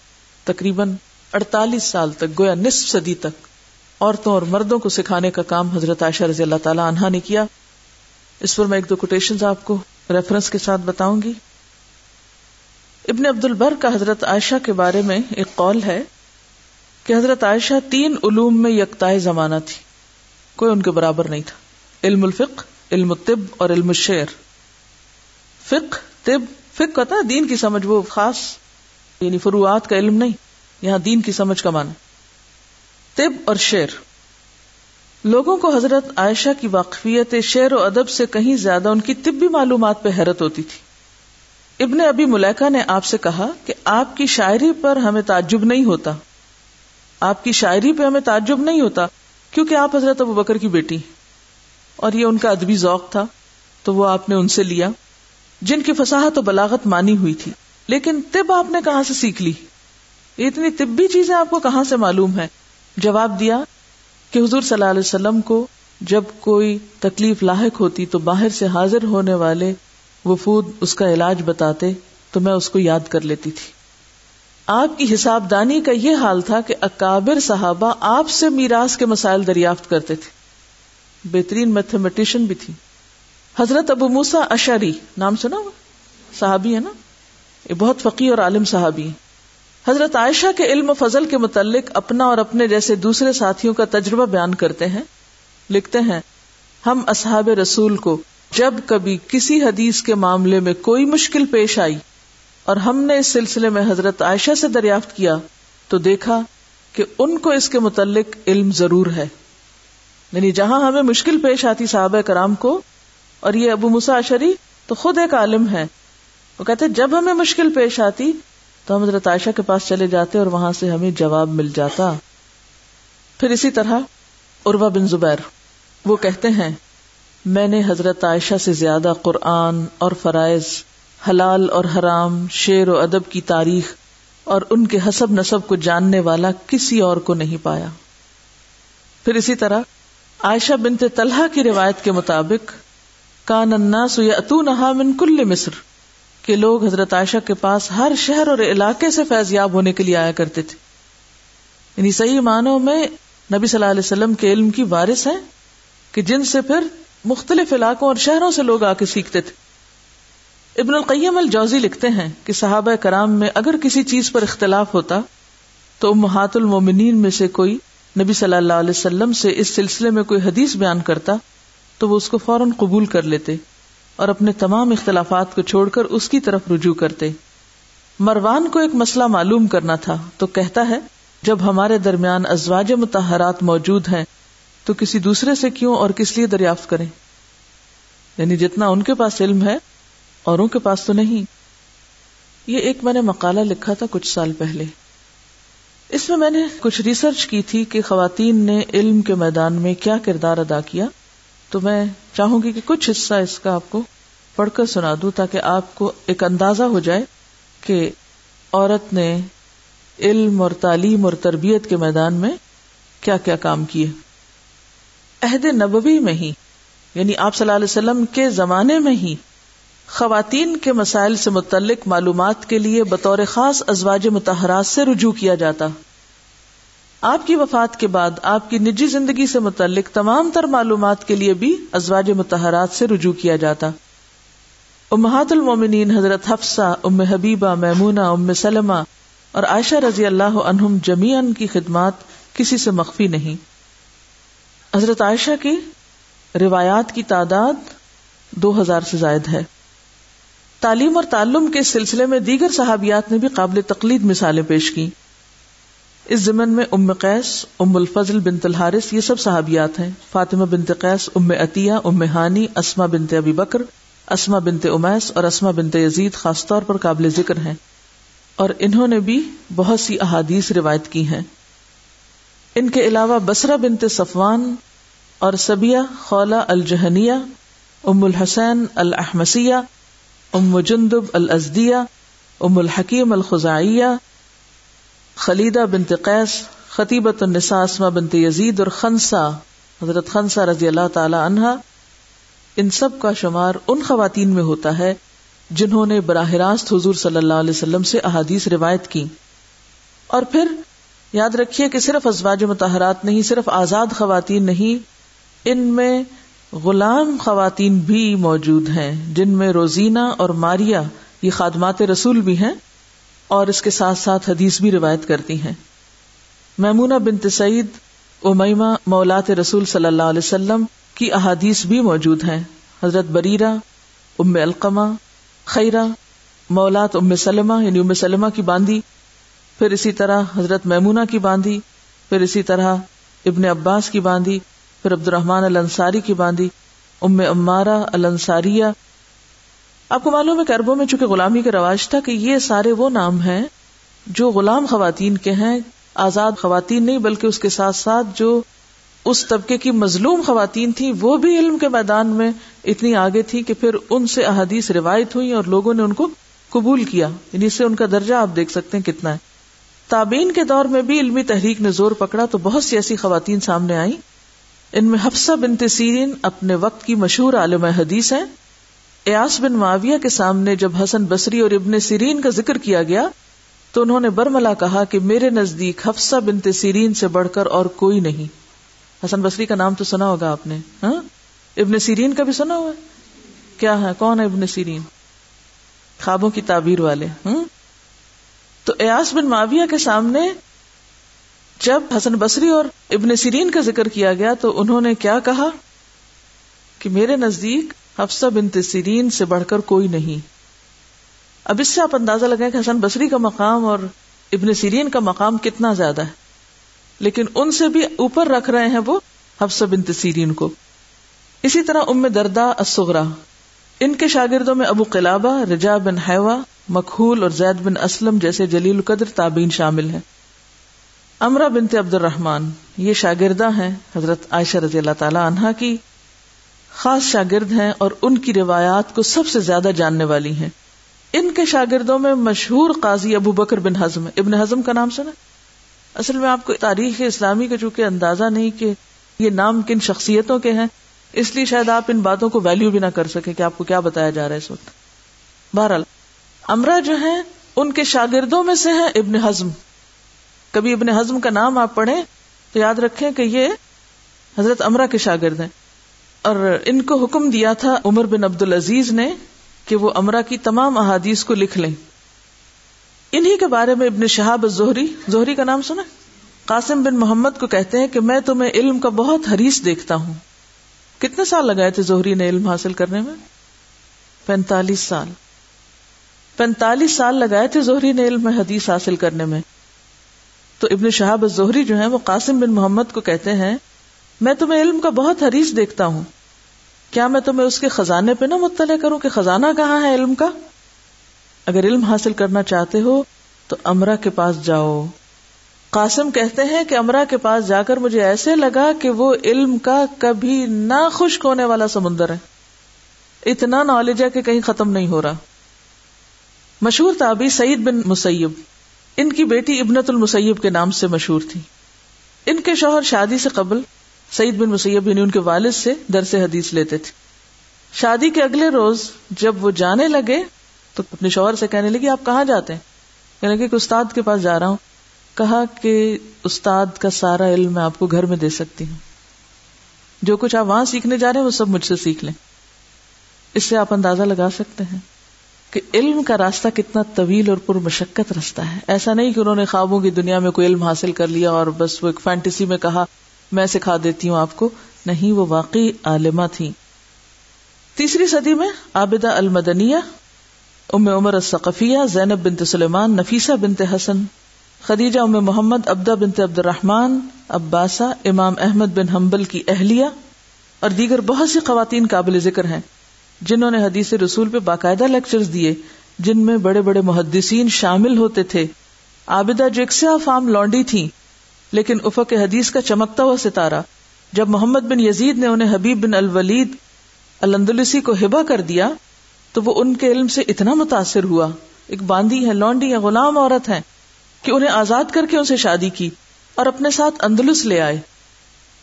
تقریباً اڑتالیس سال تک، گویا نصف صدی تک، عورتوں اور مردوں کو سکھانے کا کام حضرت عائشہ رضی اللہ تعالی عنہا نے کیا۔ اس پر میں ایک دو کوٹیشن آپ کو ریفرنس کے ساتھ بتاؤں گی۔ ابن عبد البر کا حضرت عائشہ کے بارے میں ایک قول ہے کہ حضرت عائشہ تین علوم میں یکتائے زمانہ تھی۔ کوئی ان کے برابر نہیں تھا۔ علم الفق علم الطب اور علم الشعر۔ فق طب فق کہتا ہے دین کی سمجھ وہ خاص یعنی فروعات کا علم نہیں، یہاں دین کی سمجھ کا معنی۔ طب اور شعر۔ لوگوں کو حضرت عائشہ کی واقفیت شعر و ادب سے کہیں زیادہ ان کی طبی معلومات پہ حیرت ہوتی تھی۔ ابن ابی ملیکا نے آپ سے کہا کہ آپ کی شاعری پر ہمیں تعجب نہیں ہوتا۔ آپ کی شاعری پہ ہمیں تعجب نہیں ہوتا کیونکہ آپ حضرت ابو بکر کی بیٹی اور یہ ان کا ادبی ذوق تھا تو وہ آپ نے ان سے لیا جن کی فساحت و بلاغت مانی ہوئی تھی۔ لیکن طب آپ نے کہاں سے سیکھ لی؟ اتنی طبی چیزیں آپ کو کہاں سے معلوم ہے جواب دیا کہ حضور صلی اللہ علیہ وسلم کو جب کوئی تکلیف لاحق ہوتی تو باہر سے حاضر ہونے والے وفود اس کا علاج بتاتے تو میں اس کو یاد کر لیتی تھی۔ آپ کی حساب دانی کا یہ حال تھا کہ اکابر صحابہ آپ سے میراث کے مسائل دریافت کرتے تھے۔ بہترین میتھمیٹیشن بھی تھی۔ حضرت ابو موسا اشاری نام سنا صحابی ہے نا؟ یہ بہت فقی اور عالم صحابی ہے حضرت عائشہ کے علم و فضل کے متعلق اپنا اور اپنے جیسے دوسرے ساتھیوں کا تجربہ بیان کرتے ہیں، لکھتے ہیں، ہم اصحاب رسول کو جب کبھی کسی حدیث کے معاملے میں کوئی مشکل پیش آئی اور ہم نے اس سلسلے میں حضرت عائشہ سے دریافت کیا تو دیکھا کہ ان کو اس کے متعلق علم ضرور ہے۔ یعنی جہاں ہمیں مشکل پیش آتی صحابہ کرام کو اور یہ ابو مساشری تو خود ایک عالم ہے وہ کہتے جب ہمیں مشکل پیش آتی تو ہم حضرت عائشہ کے پاس چلے جاتے اور وہاں سے ہمیں جواب مل جاتا۔ پھر اسی طرح عروا بن زبیر، وہ کہتے ہیں، میں نے حضرت عائشہ سے زیادہ قرآن اور فرائض، حلال اور حرام، شعر و ادب کی تاریخ اور ان کے حسب نصب کو جاننے والا کسی اور کو نہیں پایا۔ پھر اسی طرح عائشہ بنت طلحہ کی روایت کے مطابق، کان الناس یاتونها من کل مصر۔ کہ لوگ حضرت عائشہ کے پاس ہر شہر اور علاقے سے فیض یاب ہونے کے لیے آیا کرتے تھے۔ یعنی صحیح معنوں میں نبی صلی اللہ علیہ وسلم کے علم کی وارث ہیں کہ جن سے پھر مختلف علاقوں اور شہروں سے لوگ آ کے سیکھتے تھے۔ ابن القیم الجوزی لکھتے ہیں کہ صحابہ کرام میں اگر کسی چیز پر اختلاف ہوتا تو امہات المومنین میں سے کوئی نبی صلی اللہ علیہ وسلم سے اس سلسلے میں کوئی حدیث بیان کرتا تو وہ اس کو فوراً قبول کر لیتے۔ اور اپنے تمام اختلافات کو چھوڑ کر اس کی طرف رجوع کرتے۔ مروان کو ایک مسئلہ معلوم کرنا تھا، تو کہتا ہے، جب ہمارے درمیان ازواج متحرات موجود ہیں، تو کسی دوسرے سے کیوں اور کس لیے دریافت کریں؟ یعنی جتنا ان کے پاس علم ہے، اوروں کے پاس تو نہیں۔ یہ ایک میں نے مقالہ لکھا تھا کچھ سال پہلے۔ اس میں میں نے کچھ ریسرچ کی تھی کہ خواتین نے علم کے میدان میں کیا کردار ادا کیا۔ تو میں چاہوں گی کہ کچھ حصہ اس کا آپ کو پڑھ کر سنا دوں تاکہ آپ کو ایک اندازہ ہو جائے کہ عورت نے علم اور تعلیم اور تربیت کے میدان میں کیا کیا کام کیے۔ عہد نبوی میں ہی یعنی آپ صلی اللہ علیہ وسلم کے زمانے میں ہی خواتین کے مسائل سے متعلق معلومات کے لیے بطور خاص ازواج متحرات سے رجوع کیا جاتا۔ آپ کی وفات کے بعد آپ کی نجی زندگی سے متعلق تمام تر معلومات کے لیے بھی ازواج متحرات سے رجوع کیا جاتا۔ امہات المومنین حضرت حفصہ، ام حبیبہ، میمونہ، ام سلمہ اور عائشہ رضی اللہ عنہم جمیان کی خدمات کسی سے مخفی نہیں۔ حضرت عائشہ کی روایات کی تعداد دو ہزار سے زائد ہے۔ تعلیم اور تعلم کے سلسلے میں دیگر صحابیات نے بھی قابل تقلید مثالیں پیش کی اس زمن میں ام قیس، ام الفضل بنت الحارث، یہ سب صحابیات ہیں۔ فاطمہ بنت قیس، ام عطیہ، ام ہانی اسما بنت ابی بکر اسما بنت امیس اور اسما بنت یزید خاص طور پر قابل ذکر ہیں۔ اور انہوں نے بھی بہت سی احادیث روایت کی ہیں۔ ان کے علاوہ بسرا بنت صفوان اور سبیہ خولا الجہنیہ، ام الحسین الحمسیہ ام جندب الازدیہ، ام الحکیم الخزائیہ خلیدہ بنت قیس خطیبت النساء اسما بنت یزید اور خنسا، حضرت خنسا رضی اللہ تعالی عنہا۔ ان سب کا شمار ان خواتین میں ہوتا ہے جنہوں نے براہ راست حضور صلی اللہ علیہ وسلم سے احادیث روایت کی۔ اور پھر یاد رکھیے کہ صرف ازواج متحرات نہیں، صرف آزاد خواتین نہیں، ان میں غلام خواتین بھی موجود ہیں، جن میں روزینہ اور ماریا یہ خادمات رسول بھی ہیں۔ اور اس کے ساتھ ساتھ حدیث بھی روایت کرتی ہیں۔ میمونہ بنت سعید، امیمہ مولات رسول صلی اللہ علیہ وسلم کی احادیث بھی موجود ہیں۔ حضرت بریرہ، ام القمہ خیرہ، مولات ام سلمہ یعنی ام سلمہ کی باندھی، پھر اسی طرح حضرت میمونہ کی باندھی، پھر اسی طرح ابن عباس کی باندھی، پھر عبد الرحمان الانصاری کی باندھی، ام امارہ الانصاریہ آپ کو معلوم ہے کہ اربوں میں چونکہ غلامی کا رواج تھا کہ یہ سارے وہ نام ہیں جو غلام خواتین کے ہیں، آزاد خواتین نہیں، بلکہ اس کے ساتھ ساتھ جو اس طبقے کی مظلوم خواتین تھی وہ بھی علم کے میدان میں اتنی آگے تھی کہ پھر ان سے احادیث روایت ہوئی اور لوگوں نے ان کو قبول کیا۔ یعنی اس سے ان کا درجہ آپ دیکھ سکتے ہیں کتنا ہے۔ تابین کے دور میں بھی علمی تحریک نے زور پکڑا تو بہت سی ایسی خواتین سامنے آئیں۔ ان میں حفصہ بنت سیرین اپنے وقت کی مشہور عالم حدیث ہیں۔ ایاس بن معاویہ کے سامنے جب حسن بصری اور ابن سیرین کا ذکر کیا گیا، تو انہوں نے برملا کہا کہ میرے نزدیک حفصہ بنت سیرین سے بڑھ کر اور کوئی نہیں۔ حسن بصری کا نام تو سنا ہوگا آپ نے ہاں؟ ابن سیرین کا بھی سنا ہوا کیا ہے؟ کون ہے ابن سیرین؟ خوابوں کی تعبیر والے ہوں تو ایاس بن معاویہ کے سامنے جب حسن بصری اور ابن سیرین کا ذکر کیا گیا، تو انہوں نے کیا کہا؟ کہ میرے نزدیک حفصہ بن سیرین سے بڑھ کر کوئی نہیں۔ اب اس سے آپ اندازہ لگائیں کہ حسن بصری کا مقام اور ابن سیرین کا مقام کتنا زیادہ ہے۔ لیکن ان سے بھی اوپر رکھ رہے ہیں وہ حفصہ بن سیرین کو۔ اسی طرح ام دردا اسغرا ان کے شاگردوں میں ابو قلابہ، رجا بن حیوا مکھول اور زید بن اسلم جیسے جلیل القدر تابین شامل ہیں۔ امرا بنت عبد الرحمان یہ شاگردہ ہیں حضرت عائشہ رضی اللہ تعالی عنہا کی خاص شاگرد ہیں اور ان کی روایات کو سب سے زیادہ جاننے والی ہیں۔ ان کے شاگردوں میں مشہور قاضی ابو بکر بن ہزم ابن ہزم کا نام سنا۔ اصل میں آپ کو تاریخ اسلامی کا چونکہ اندازہ نہیں کہ یہ نام کن شخصیتوں کے ہیں، اس لیے شاید آپ ان باتوں کو ویلو بھی نہ کر سکے کہ آپ کو کیا بتایا جا رہا ہے اس وقت۔ بہرحال، امرا جو ہے ان کے شاگردوں میں سے ہیں ابن ہزم کبھی ابن ہزم کا نام آپ پڑھیں تو یاد رکھیں کہ یہ حضرت امرا کے شاگرد ہیں۔ اور ان کو حکم دیا تھا عمر بن عبد العزیز نے کہ وہ امرا کی تمام احادیث کو لکھ لیں۔ انہی کے بارے میں ابن شہاب زہری زہری کا نام سنا؟ قاسم بن محمد کو کہتے ہیں کہ میں تمہیں علم کا بہت حریص دیکھتا ہوں۔ کتنے سال لگائے تھے زہری نے علم حاصل کرنے میں؟ پینتالیس سال۔ پینتالیس سال لگائے تھے زہری نے علم حدیث حاصل کرنے میں۔ تو ابن شہاب زہری جو ہے وہ قاسم بن محمد کو کہتے ہیں میں تمہیں علم کا بہت حریص دیکھتا ہوں۔ کیا میں تمہیں اس کے خزانے پہ نہ مطلع کروں کہ خزانہ کہاں ہے علم کا؟ اگر علم حاصل کرنا چاہتے ہو تو امرا کے پاس جاؤ۔ قاسم کہتے ہیں کہ امرا کے پاس جا کر مجھے ایسے لگا کہ وہ علم کا کبھی نہ خشک ہونے والا سمندر ہے۔ اتنا نالج ہے کہ کہیں ختم نہیں ہو رہا۔ مشہور تابی سعید بن مسیب، ان کی بیٹی ابنت المسیب کے نام سے مشہور تھی۔ ان کے شوہر شادی سے قبل سعید بن مسیب یعنی ان کے والد سے درس حدیث لیتے تھے۔ شادی کے اگلے روز جب وہ جانے لگے تو اپنے شوہر سے کہنے لگے، آپ کہاں جاتے ہیں؟ کہنے لگے کہ استاد کے پاس جا رہا ہوں۔ کہا کہ استاد کا سارا علم میں آپ کو گھر میں دے سکتی ہوں۔ جو کچھ آپ وہاں سیکھنے جا رہے ہیں، وہ سب مجھ سے سیکھ لیں۔ اس سے آپ اندازہ لگا سکتے ہیں کہ علم کا راستہ کتنا طویل اور پر مشقت رستہ ہے۔ ایسا نہیں کہ انہوں نے خوابوں کی دنیا میں کوئی علم حاصل کر لیا اور بس وہ ایک فینٹیسی میں کہا میں سکھا دیتی ہوں آپ کو، نہیں وہ واقعی عالمہ تھی تیسری صدی میں عابدہ المدنیہ، ام عمر الثقفیہ، زینب بنت سلیمان، نفیسہ بنت حسن، خدیجہ ام محمد ابدا بنت عبد الرحمان عباسا امام احمد بن حنبل کی اہلیہ، اور دیگر بہت سی خواتین قابل ذکر ہیں، جنہوں نے حدیث رسول پہ باقاعدہ لیکچر دیے، جن میں بڑے بڑے محدثین شامل ہوتے تھے۔ عابدہ جو ایک فام لانڈی تھی لیکن افق حدیث کا چمکتا ہوا ستارہ، جب محمد بن یزید نے انہیں حبیب بن الولید الندلسی کو ہبا کر دیا، تو وہ ان کے علم سے اتنا متاثر ہوا۔ ایک باندی ہے لانڈی ہے، غلام عورت ہے، کہ انہیں آزاد کر کے ان سے شادی کی اور اپنے ساتھ اندلس لے آئے۔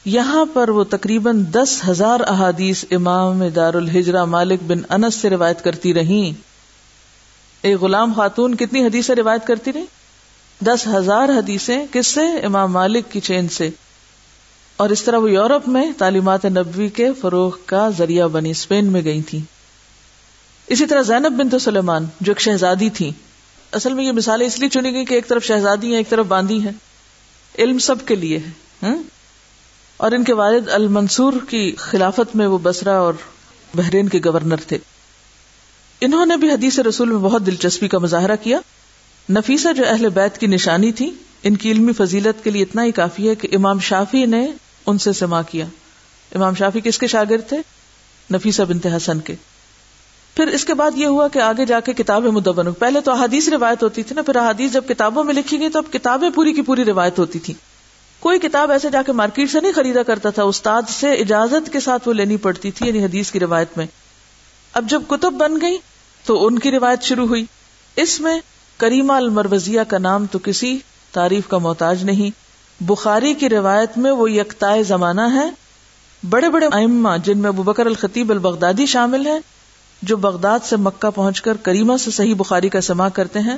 یہاں پر وہ تقریباً دس ہزار احادیث امام دار الحجرا مالک بن انس سے روایت کرتی رہی ایک غلام خاتون، کتنی حدیث روایت کرتی رہی دس ہزار حدیثیں کس سے؟ امام مالک کی چین سے۔ اور اس طرح وہ یورپ میں تعلیمات نبوی کے فروغ کا ذریعہ بنی اسپین میں گئی تھی اسی طرح زینب بن تو سلیمان، جو ایک شہزادی تھی اصل میں یہ مثالیں اس لیے چنی گئی کہ ایک طرف شہزادی ہیں، ایک طرف باندھی ہیں۔ علم سب کے لیے ہے اور ان کے والد المنصور کی خلافت میں وہ بسرا اور بحرین کے گورنر تھے۔ انہوں نے بھی حدیث رسول میں بہت دلچسپی کا مظاہرہ کیا۔ نفیسہ جو اہل بیت کی نشانی تھی، ان کی علمی فضیلت کے لیے اتنا ہی کافی ہے کہ امام شافی نے ان سے سما کیا۔ امام شافی کس کے شاگرد تھے؟ نفیسہ بنت حسن کے۔ پھر اس کے بعد یہ ہوا کہ آگے جا کے کتابیں مدبن پہلے تو احادیث روایت ہوتی تھی نا، پھر احادیث جب کتابوں میں لکھی گئی تو اب کتابیں پوری کی پوری روایت ہوتی تھی کوئی کتاب ایسے جا کے مارکیٹ سے نہیں خریدا کرتا تھا، استاد سے اجازت کے ساتھ وہ لینی پڑتی تھی یعنی حدیث کی روایت میں۔ اب جب کتب بن گئی تو ان کی روایت شروع ہوئی۔ اس میں کریمہ المروزیہ کا نام تو کسی تعریف کا محتاج نہیں۔ بخاری کی روایت میں وہ یکتائے زمانہ ہے بڑے بڑے ائمہ جن میں ابو بکر الخطیب البغدادی شامل ہے جو بغداد سے مکہ پہنچ کر کریمہ سے صحیح بخاری کا سما کرتے ہیں۔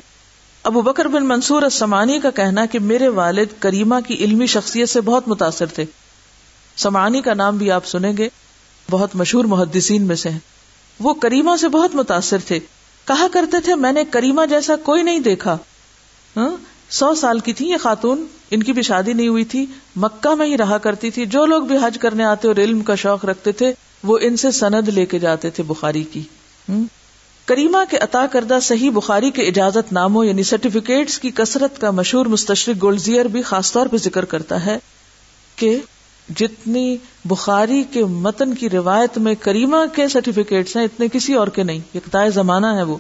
ابو بکر بن منصور السمانی کا کہنا کہ میرے والد کریمہ کی علمی شخصیت سے بہت متاثر تھے۔ سمانی کا نام بھی آپ سنیں گے، بہت مشہور محدثین میں سے وہ کریمہ سے بہت متاثر تھے۔ کہا کرتے تھے، میں نے کریمہ جیسا کوئی نہیں دیکھا۔ ہاں، سو سال کی تھی یہ خاتون، ان کی بھی شادی نہیں ہوئی تھی۔ مکہ میں ہی رہا کرتی تھی۔ جو لوگ بھی حج کرنے آتے اور علم کا شوق رکھتے تھے، وہ ان سے سند لے کے جاتے تھے بخاری کی۔ کریما کے عطا کردہ صحیح بخاری کے اجازت ناموں یعنی سرٹیفکیٹس کی کثرت کا مشہور مستشرق گولزیئر بھی خاص طور پہ ذکر کرتا ہے کہ جتنی بخاری کے متن کی روایت میں کریما کے سرٹیفکیٹس ہیں، اتنے کسی اور کے نہیں ایک زمانہ ہے وہ۔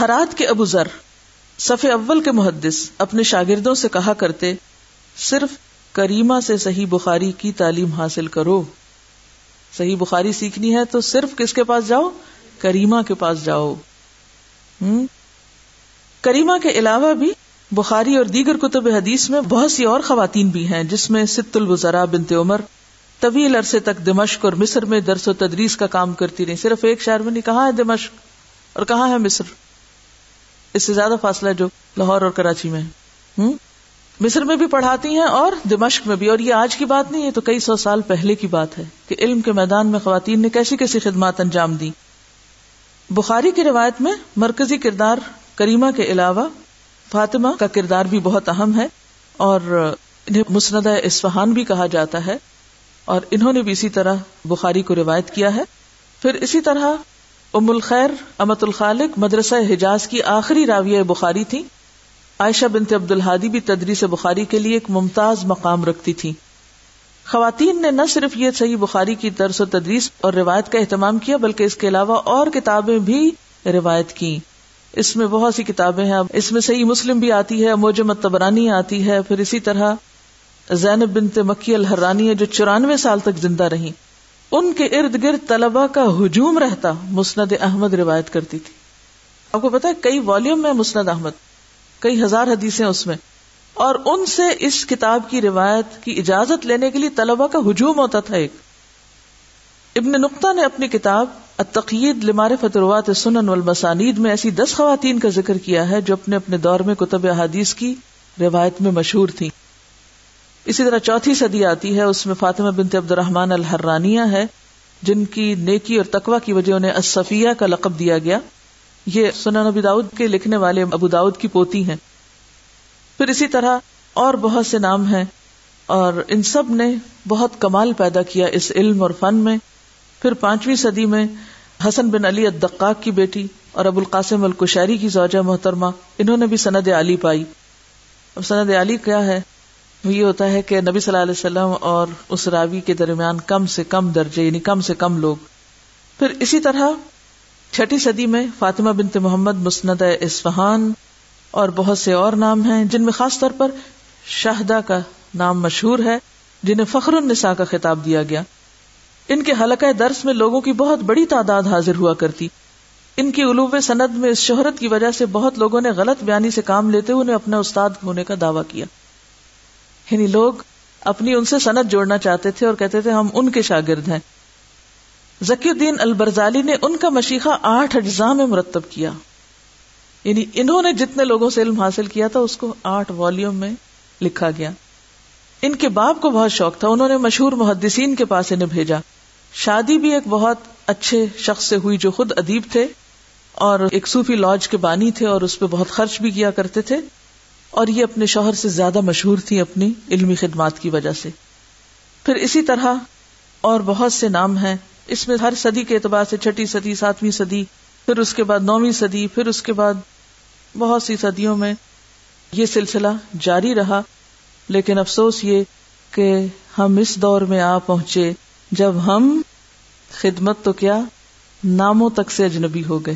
ہرات کے ابو ذر صف اول کے محدث، اپنے شاگردوں سے کہا کرتے، صرف کریما سے صحیح بخاری کی تعلیم حاصل کرو۔ صحیح بخاری سیکھنی ہے تو صرف کس کے پاس جاؤ؟ کریما کے پاس جاؤ۔ ہوں کریما کے علاوہ بھی بخاری اور دیگر کتب حدیث میں بہت سی اور خواتین بھی ہیں، جس میں ست الوزرا بنت عمر طویل عرصے تک دمشق اور مصر میں درس و تدریس کا کام کرتی رہی۔ صرف ایک شہر میں نہیں، کہاں ہے دمشق؟ اور کہاں ہے مصر؟ اس سے زیادہ فاصلہ جو لاہور اور کراچی میں ہے۔ مصر میں بھی پڑھاتی ہیں اور دمشق میں بھی۔ اور یہ آج کی بات نہیں ہے تو کئی سو سال پہلے کی بات ہے کہ علم کے میدان میں خواتین نے کیسی کیسی خدمات انجام دی بخاری کی روایت میں مرکزی کردار کریمہ کے علاوہ فاطمہ کا کردار بھی بہت اہم ہے اور انہیں مسند اسفہان بھی کہا جاتا ہے اور انہوں نے بھی اسی طرح بخاری کو روایت کیا ہے۔ پھر اسی طرح ام الخیر امت الخالق مدرسہ حجاز کی آخری راویہ بخاری تھی۔ عائشہ بنت عبد الحادی بھی تدریس بخاری کے لیے ایک ممتاز مقام رکھتی تھی۔ خواتین نے نہ صرف یہ صحیح بخاری کی درس و تدریس اور روایت کا اہتمام کیا، بلکہ اس کے علاوہ اور کتابیں بھی روایت کی اس میں بہت سی کتابیں ہیں۔ اس میں صحیح مسلم بھی آتی ہے، موجم تبرانی آتی ہے، پھر اسی طرح زینب بنت مکی الحرانی ہے جو چورانوے سال تک زندہ رہی ان کے ارد گرد طلبا کا ہجوم رہتا، مسند احمد روایت کرتی تھی۔ آپ کو پتا ہے، کئی والیوم میں مسند احمد، کئی ہزار حدیثیں اس میں۔ اور ان سے اس کتاب کی روایت کی اجازت لینے کے لیے طلبا کا ہجوم ہوتا تھا ایک۔ ابن نقطہ نے اپنی کتاب التقید لمعرفت روات سنن والمسانید میں ایسی دس خواتین کا ذکر کیا ہے جو اپنے اپنے دور میں کتب حدیث کی روایت میں مشہور تھی اسی طرح چوتھی صدی آتی ہے، اس میں فاطمہ بنت عبد الرحمان الحرانیہ ہے، جن کی نیکی اور تقوا کی وجہ انہیں اصفیہ کا لقب دیا گیا۔ یہ سنن ابی داود کے لکھنے والے ابو داود کی پوتی ہیں۔ پھر اسی طرح اور بہت سے نام ہیں اور ان سب نے بہت کمال پیدا کیا اس علم اور فن میں۔ پھر پانچویں صدی میں حسن بن علی الدقاق کی بیٹی اور ابو القاسم الکشاری کی زوجہ محترمہ، انہوں نے بھی سند علی پائی۔ اب سند علی کیا ہے؟ یہ ہوتا ہے کہ نبی صلی اللہ علیہ وسلم اور اس راوی کے درمیان کم سے کم درجے یعنی کم سے کم لوگ۔ پھر اسی طرح چھٹی صدی میں فاطمہ بنت محمد مسند اسفہان اور بہت سے اور نام ہیں، جن میں خاص طور پر شاہدہ کا نام مشہور ہے، جنہیں فخر النساء کا خطاب دیا گیا۔ ان کے حلقہ درس میں لوگوں کی بہت بڑی تعداد حاضر ہوا کرتی۔ ان کی علوب سند میں اس شہرت کی وجہ سے بہت لوگوں نے غلط بیانی سے کام لیتے ہوئے اپنا استاد ہونے کا دعویٰ کیا۔ یعنی لوگ اپنی ان سے سند جوڑنا چاہتے تھے اور کہتے تھے، ہم ان کے شاگرد ہیں۔ ذکی الدین البرزالی نے ان کا مشیقہ آٹھ اجزاء میں مرتب کیا۔ یعنی انہوں نے جتنے لوگوں سے علم حاصل کیا تھا، اس کو آٹھ والیوم میں لکھا گیا۔ ان کے باپ کو بہت شوق تھا، انہوں نے مشہور محدثین کے پاس انہیں بھیجا۔ شادی بھی ایک بہت اچھے شخص سے ہوئی جو خود ادیب تھے اور ایک صوفی لاج کے بانی تھے اور اس پہ بہت خرچ بھی کیا کرتے تھے اور یہ اپنے شوہر سے زیادہ مشہور تھی اپنی علمی خدمات کی وجہ سے۔ پھر اسی طرح اور بہت سے نام ہیں۔ اس میں ہر صدی کے اعتبار سے چھٹی صدی، ساتویں صدی، پھر اس کے بعد نویں صدی، پھر اس کے بعد بہت سی صدیوں میں یہ سلسلہ جاری رہا۔ لیکن افسوس یہ کہ ہم اس دور میں آ پہنچے۔ جب ہم خدمت تو کیا ناموں تک سے اجنبی ہو گئے۔